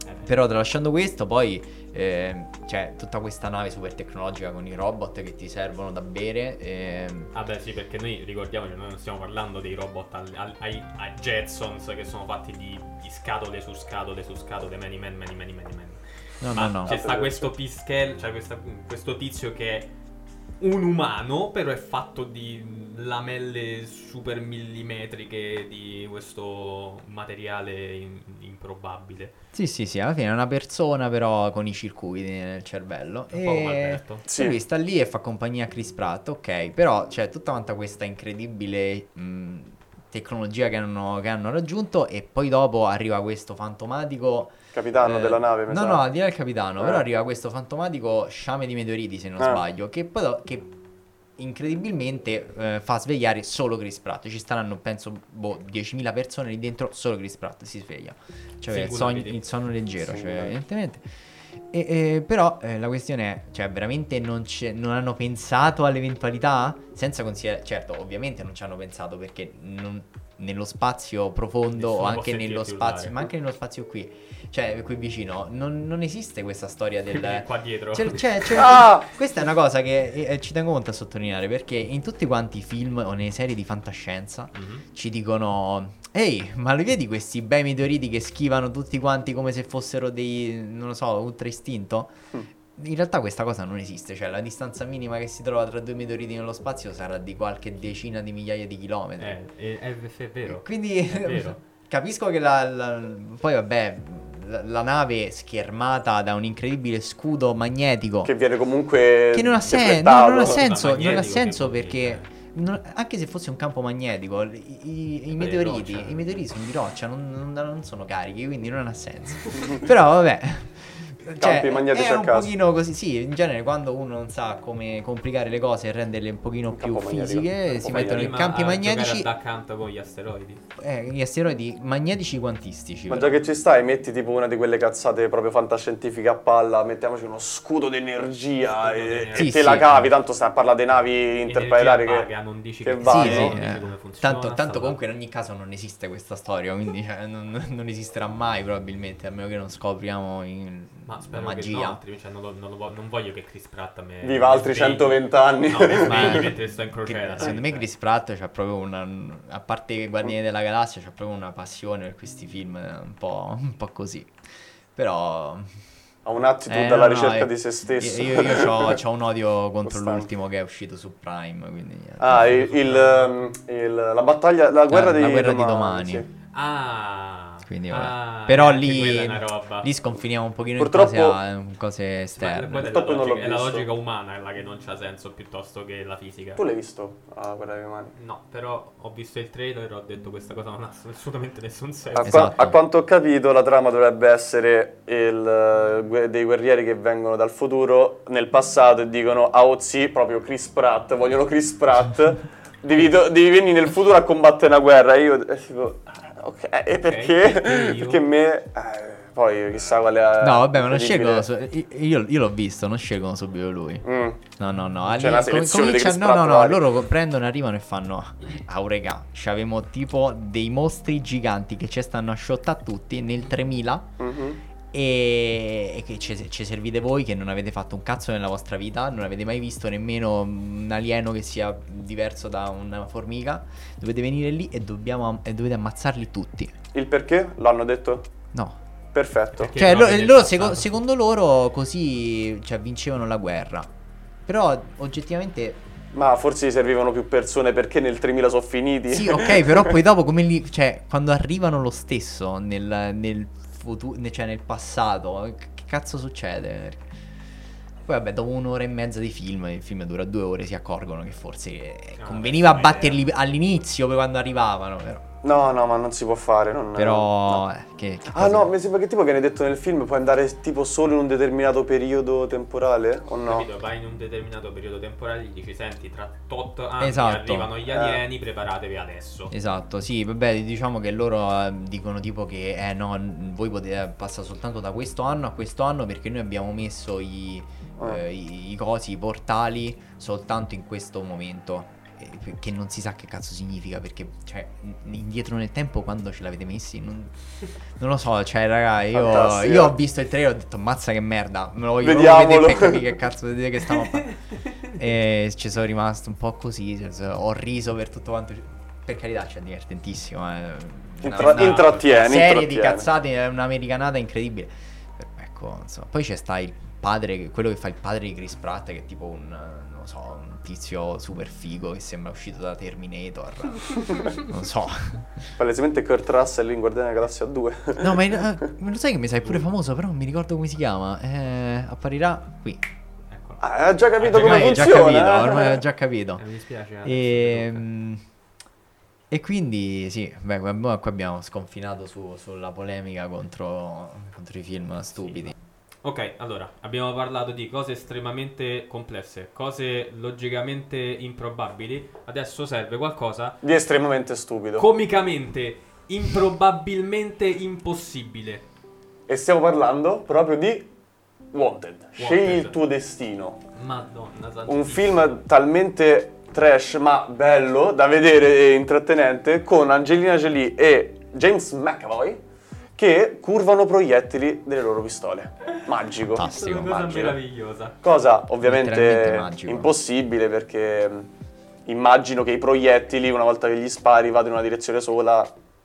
Eh, Però tralasciando questo, poi ehm, c'è tutta questa nave super tecnologica con i robot che ti servono da bere. ehm, Ah beh sì, perché noi ricordiamoci, noi non stiamo parlando dei robot al- al- ai, ai Jetsons che sono fatti di, di scatole su scatole su scatole, many man, many many many man. no, Ma no, no. c'è sta questo Piskel, cioè questa- questo tizio che un umano, però è fatto di lamelle super millimetriche di questo materiale in- improbabile. Sì, sì, sì, alla fine è una persona però con i circuiti nel cervello. Un po' come Alberto. Sì. lui sta lì e fa compagnia a Chris Pratt, ok, però c'è tutta quanta questa incredibile mh, tecnologia che hanno, che hanno raggiunto e poi dopo arriva questo fantomatico... Capitano eh, della nave, mi No, sa. no, al di là del capitano, Eh. però arriva questo fantomatico sciame di meteoriti, se non Ah. sbaglio, che poi do- che incredibilmente eh, fa svegliare solo Chris Pratt. Ci staranno, penso, boh, 10.000 persone lì dentro, solo Chris Pratt si sveglia. Cioè, il, sogno- il sonno leggero, cioè, evidentemente. E, e, però eh, la questione è, cioè, veramente non, non hanno pensato all'eventualità? Senza considerare, certo, ovviamente non ci hanno pensato perché non- nello spazio profondo Nessuno o anche nello spazio, ma anche nello spazio qui, cioè qui vicino, non, non esiste questa storia del... Qua dietro. C'è- c'è- c'è- Ah! Questa è una cosa che eh, ci tengo molto a sottolineare perché in tutti quanti i film o nelle serie di fantascienza Mhm. ci dicono Ehi, ma li vedi questi bei meteoriti che schivano tutti quanti come se fossero dei, non lo so, ultra istinto? Mm. In realtà questa cosa non esiste, cioè la distanza minima che si trova tra due meteoriti nello spazio sarà di qualche decina di migliaia di chilometri. Eh, è, è- è vero. Quindi È vero. capisco che la, la- poi vabbè, la, la nave schermata da un incredibile scudo magnetico Che viene comunque che non ha, sen- no, non ha senso, non ha senso perché dire? non- anche se fosse un campo magnetico, i, i- meteoriti, i meteoriti sono di roccia, non, non- non sono carichi, quindi non ha senso. Però vabbè, Campi magnetici è a un caso. pochino così, sì, in genere quando uno non sa come complicare le cose e renderle un pochino Un più fisiche, si mettono i campi magnetici, accanto con gli asteroidi. eh, gli asteroidi magnetici quantistici. Ma però. già che ci stai, metti tipo una di quelle cazzate proprio fantascientifiche a palla, mettiamoci uno scudo d'energia Scudo e, d'energia. e Sì, te sì. la cavi, tanto stai a parlare di navi interplanetari che... vaga, non dici che che, vanno. Sì, no? dici eh. come funziona, tanto, tanto comunque in ogni caso non esiste questa storia, quindi cioè, non, non esisterà mai probabilmente, a meno che non scopriamo in- Ma la spero che no, magia. altrimenti cioè, non, lo- non lo non voglio che Chris Pratt me Viva altri svegli. 120 anni. No, mi svegli Ma- mentre sto in crociera. Che- Secondo me. Chris Pratt c'ha proprio una. A parte i Guardiani della Galassia, c'ha proprio una passione per questi film un po', un po' così. Però. Ha un'attitude eh, alla no, ricerca eh, di se stesso. Io, io c'ho, c'ho un odio contro Costante. l'ultimo che è uscito su Prime. Quindi, Ah, il, il, ehm, il- la battaglia, la guerra, la di, guerra di domani. domani. sì. Ah, Quindi, vabbè. ah, Però lì- quella lì sconfiniamo un pochino Purtroppo- in cose, a- in cose Ma esterne. quella è la, Purtroppo non l'ho logica, è la logica umana è la che non c'ha senso piuttosto che la fisica. Tu l'hai visto? Ah, guerra di domani. No, però ho visto il trailer e ho detto questa cosa non ha assolutamente nessun A, senso. qua- Esatto. a quanto ho capito, la trama dovrebbe essere il, eh, dei guerrieri che vengono dal futuro nel passato e dicono a Ozzy, proprio Chris Pratt, vogliono Chris Pratt, devi, do- devi venire nel futuro a combattere una guerra. E io e tipo, ah, ok, e perché? perché io? perché me... eh, poi chissà quale... No, vabbè, ma non scelgono. su- io, io l'ho visto, non scelgono subito lui. Mm. No, no, no. C'è una com- comincia- no, no, no. Loro prendono, arrivano e fanno. Aurega, c'avevamo tipo dei mostri giganti che ci stanno a shottare tutti nel 3000. Mhm. E, e che ci, ci servite voi che non avete fatto un cazzo nella vostra vita, non avete mai visto nemmeno un alieno che sia diverso da una formica. Dovete venire lì e, dobbiamo, e dovete ammazzarli tutti. Il perché? L'hanno detto? No. Perfetto. Perché Cioè, lo- loro, seco- secondo loro, così cioè, vincevano la guerra. Però, oggettivamente, Ma forse gli servivano più persone perché nel 3000 sono finiti? sì, ok, però poi dopo, come li, cioè, quando arrivano lo stesso nel, nel futuro, cioè nel passato, che cazzo succede? Poi, vabbè, dopo un'ora e mezza di film, il film dura due ore, si accorgono che forse eh, No, conveniva adesso è batterli all'inizio, poi quando arrivavano. Però, No, no, ma non si può fare. non- però no. eh, che, che Ah no, mi sembra che tipo viene detto nel film puoi andare tipo solo in un determinato periodo temporale o no? Capito? Vai in un determinato periodo temporale e gli dici senti tra tot anni Esatto. arrivano gli alieni, preparatevi adesso. Esatto, sì, vabbè, diciamo che loro eh, dicono tipo che eh no, voi potete passare soltanto da questo anno a questo anno perché noi abbiamo messo i, eh, i, i cosi, i portali soltanto in questo momento. Eh, Che non si sa che cazzo significa perché, cioè, indietro nel tempo quando ce l'avete messi, non, non lo so, cioè, raga, io, io ho visto il trailer e ho detto, mazza che merda, me lo voglio vedere per capire che cazzo vedete che stiamo a fare. E ci sono rimasto un po' così, cioè, ho riso per tutto quanto. Per carità, c'è divertentissimo. eh. Intra- Una- intrattiene, serie di intrattiene. cazzate, è un'americanata incredibile. Ecco, insomma, poi c'è sta il padre, quello che fa il padre di Chris Pratt, che è tipo un, eh, non so, un tizio super figo che sembra uscito da Terminator. non so. Palesemente Kurt Russell in Guardiani della Galassia 2. No, ma eh, ma lo sai che mi sai pure famoso, però non mi ricordo come si chiama. Eh, apparirà qui. Ecco. Ah, hai già capito Ah, come Ormai ho già funziona? capito, eh? ormai ho già capito. Eh, mi dispiace. eh, E, mm, e quindi sì, beh, qua qua abbiamo sconfinato su- sulla polemica contro, contro i film stupidi. Ok, allora, abbiamo parlato di cose estremamente complesse, cose logicamente improbabili. Adesso serve qualcosa Di estremamente stupido. comicamente, improbabilmente impossibile. e stiamo parlando proprio di Wanted. Scegli Wanted. il tuo destino. Madonna Un film talmente trash ma bello da vedere e intrattenente con Angelina Jolie e James McAvoy che curvano proiettili delle loro pistole. Magico. È Fantastico. una cosa Magico. meravigliosa. Cosa ovviamente impossibile perché mh, immagino che i proiettili una volta che gli spari vadano in una direzione sola.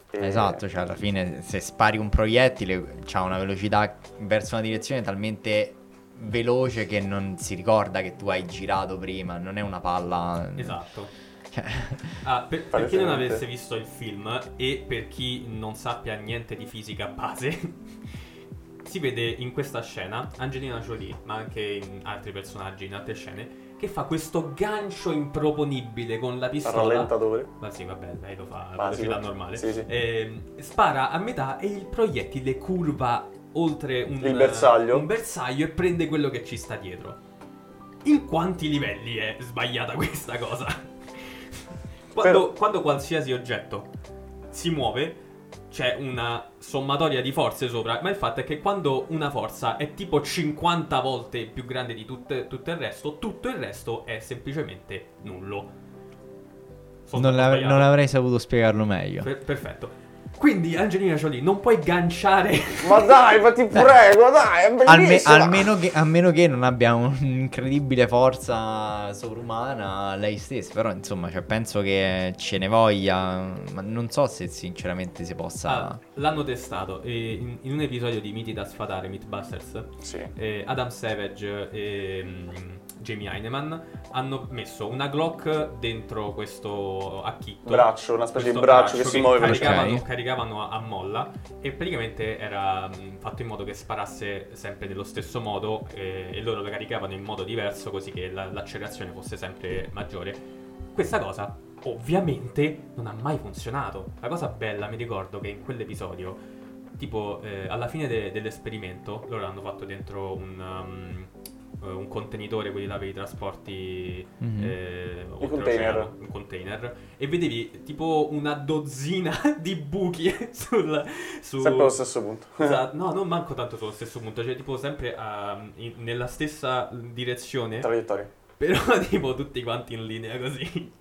e- Esatto, cioè alla fine se spari un proiettile ha una velocità verso una direzione talmente veloce che non si ricorda che tu hai girato prima, non è una palla. Esatto. Cioè, Ah, per, per chi non avesse visto il film e per chi non sappia niente di fisica base, si vede in questa scena Angelina Jolie, ma anche in altri personaggi, in altre scene, che fa questo gancio improponibile con la pistola. rallentatore. Ma sì, vabbè, lei lo fa a Basico. velocità normale. Sì, sì. Ehm, spara a metà e il proiettile curva oltre un, Il bersaglio? un bersaglio e prende quello che ci sta dietro. In quanti livelli è sbagliata questa cosa? Quando, Però- quando qualsiasi oggetto si muove, c'è una sommatoria di forze sopra, ma il fatto è che quando una forza è tipo 50 volte più grande di tutte- tutto il resto, tutto il resto è semplicemente nullo. Non, sbagliato? non avrei saputo spiegarlo meglio. Per- perfetto. Quindi Angelina Jolie non puoi ganciare Ma dai, ma ti prego, dai, è Alme- almeno che, a meno che non abbia un'incredibile forza sovrumana lei stessa. Però, insomma, cioè, penso che ce ne voglia. Ma non so se sinceramente si possa. Ah, l'hanno testato e in, in un episodio di Miti da sfatare, Mythbusters, Sì. eh, Adam Savage e mm, Jamie Heineman hanno messo una Glock dentro questo acchitto. Braccio, una specie di questo braccio che si muove velocemente. caricavano, Ok. caricavano a, a molla e praticamente era mm, fatto in modo che sparasse sempre nello stesso modo eh, e loro la caricavano in modo diverso così che la- l'accelerazione fosse sempre maggiore. Questa cosa ovviamente non ha mai funzionato. La cosa bella, mi ricordo che in quell'episodio, tipo eh, alla fine de- dell'esperimento, loro hanno fatto dentro un, um, un contenitore, quelli là per i trasporti Mhm. eh, I container. un container, e vedevi tipo una dozzina di buchi sul... Su, Sempre allo stesso punto. Esatto, no, non manco tanto sullo stesso punto, cioè tipo sempre ah, in- nella stessa direzione, Traiettoria. però tipo tutti quanti in linea così.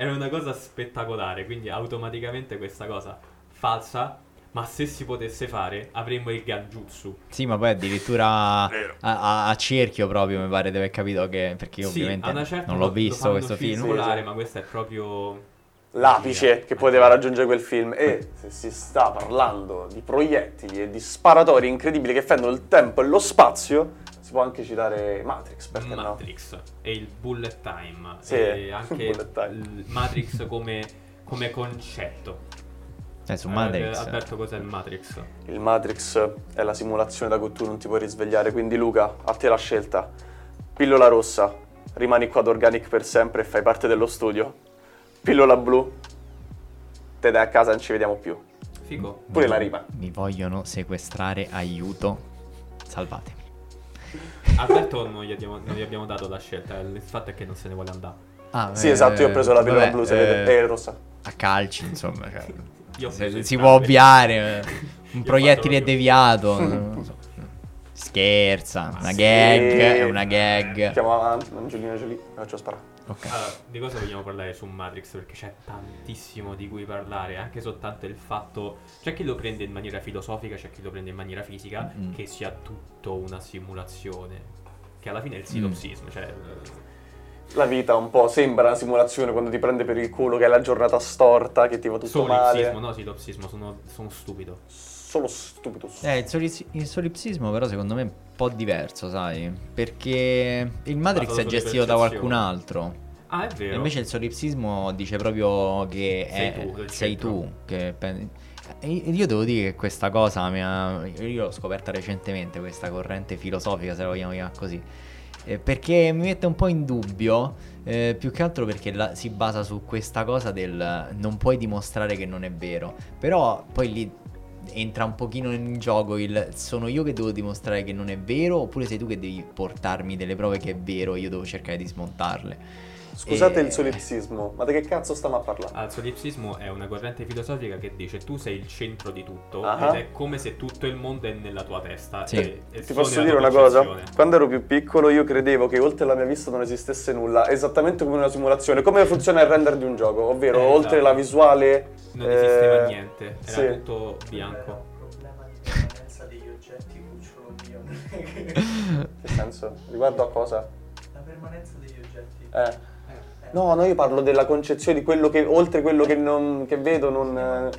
Era una cosa spettacolare, quindi automaticamente questa cosa falsa, ma se si potesse fare avremmo il Ganjutsu. Sì, ma poi addirittura a, a- a cerchio proprio mi pare di aver capito che. Perché io sì, ovviamente certa non l'ho visto questo film. Sì, sì. ma questo è proprio... L'apice che poteva raggiungere quel film. E se si sta parlando di proiettili e di sparatori incredibili che fendono il tempo e lo spazio, si può anche citare Matrix, perché no? Matrix e il bullet time Sì, e anche Matrix come, come concetto. Eh, su Eh, Matrix. Alberto, cos'è il Matrix? Il Matrix è la simulazione da cui tu non ti puoi risvegliare, quindi Luca, a te la scelta. Pillola rossa, rimani qua ad Organic per sempre e fai parte dello studio. Pillola blu, te dai a casa e non ci vediamo più. Figo. Pure la rima. Mi vogliono sequestrare, aiuto. Salvatemi. Alberto non gli, abbiamo, non gli abbiamo dato la scelta, il fatto è che non se ne vuole andare. Ah, Sì, eh, esatto, io ho preso la pillola vabbè, blu, se eh, vede, e rossa. A calci, insomma. Se- si può ovviare. eh, Un proiettile deviato. Scherza, una Sì. gag, è una gag. Chiamo Angelina Jolie, faccio sparare. Ok. Allora, di cosa vogliamo parlare su Matrix? Perché c'è tantissimo di cui parlare, anche soltanto il fatto... C'è chi lo prende in maniera filosofica, c'è chi lo prende in maniera fisica, Mm. che sia tutto una simulazione. Che alla fine è il silopsismo, cioè... La vita un po' sembra una simulazione quando ti prende per il culo che è la giornata storta, che ti va tutto male. Solipsismo, no silopsismo, sono, sono stupido. Solo stupido. Eh, il, soli- il solipsismo però secondo me è un po' diverso, sai? Perché il Matrix è gestito da qualcun altro. Ah, è vero. E invece il solipsismo dice proprio che Sei è- tu, sei tu che pen- e io devo dire che questa cosa mi ha... Io l'ho scoperta recentemente, questa corrente filosofica, se la vogliamo chiamare così. Eh, perché mi mette un po' in dubbio, eh, più che altro perché la- si basa su questa cosa del non puoi dimostrare che non è vero. Però poi lì entra un pochino in gioco il sono io che devo dimostrare che non è vero oppure sei tu che devi portarmi delle prove che è vero e io devo cercare di smontarle. Scusate E- il solipsismo, ma di che cazzo stiamo a parlare? Ah, il solipsismo è una corrente filosofica che dice tu sei il centro di tutto Ah. ed è come se tutto il mondo è nella tua testa. Sì. e- e Ti posso dire una cosa? Quando ero più piccolo io credevo che oltre la mia vista non esistesse nulla, esattamente come una simulazione, come funziona il render di un gioco, ovvero Eh, oltre esatto. la visuale... Non esisteva eh, niente, era sì. tutto bianco. Era un problema di permanenza degli oggetti, cucciolo mio. non è che- Che senso? Riguardo a cosa? La permanenza degli oggetti. Eh. Eh, No, no, io parlo della concezione di quello che, oltre quello che, non, che vedo, non... eh,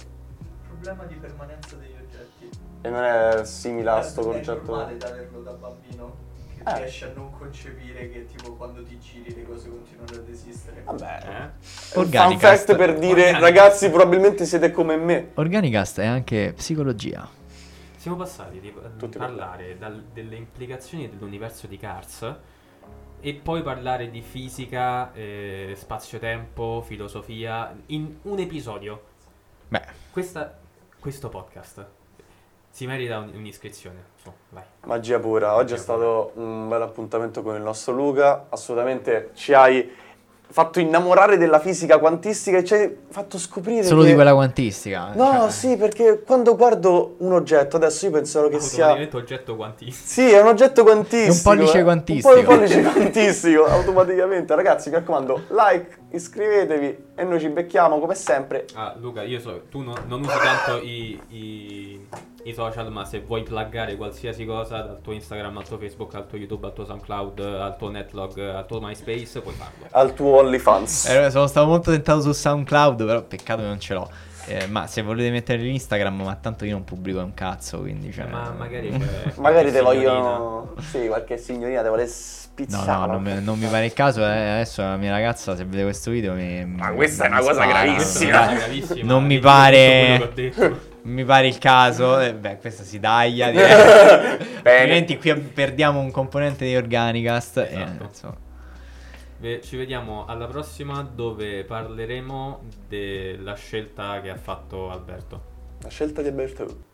Problema di permanenza degli oggetti. E non è simile a sto È concetto. normale da averlo da bambino. Che Eh. riesci a non concepire che tipo quando ti giri le cose continuano ad esistere. Vabbè. Eh? Fun Organicast. fact per dire, Organicast. ragazzi, probabilmente siete come me. Organicast è anche psicologia. Siamo passati di Tutti parlare dal- delle implicazioni dell'universo di Cars e poi parlare di fisica, eh, spazio-tempo, filosofia in un episodio. Beh, Questa- questo podcast si merita un- un'iscrizione. Su, vai. Magia pura, oggi è Magia stato un bel appuntamento con il nostro Luca, assolutamente ci hai fatto innamorare della fisica quantistica e ci hai fatto scoprire Solo che... di quella quantistica. No, cioè, sì, perché quando guardo un oggetto, adesso io pensavo che sia... Automaticamente oggetto quantissimo. Sì, è un oggetto quantistico. È un pollice eh. quantistico. Un po' di pollice quantistico, automaticamente. Ragazzi, mi raccomando, like, iscrivetevi e noi ci becchiamo come sempre. Ah, Luca, io so, tu no- non usi tanto i, i- i social, ma se vuoi pluggare qualsiasi cosa dal tuo Instagram al tuo Facebook, al tuo YouTube, al tuo SoundCloud, al tuo Netlog, al tuo MySpace, puoi farlo. Al tuo OnlyFans. eh, sono stato molto tentato su SoundCloud, però peccato che non ce l'ho. Eh, ma se volete mettere l'Instagram, ma tanto io non pubblico un cazzo, quindi cioè... Ma magari Magari te vogliono... Sì, qualche signorina te vuole No, spizzare. no, non mi, non mi pare il caso. eh, adesso la mia ragazza, se vede questo video, mi. Ma questa è mi una cosa spara, gravissima. non mi- Gravissima, Non mi tutto pare. Mi pare il caso. eh, beh, questa si taglia. Altrimenti qui perdiamo un componente di Organicast. e, Esatto. insomma. Beh, ci vediamo alla prossima dove parleremo della scelta che ha fatto Alberto. La scelta di Alberto.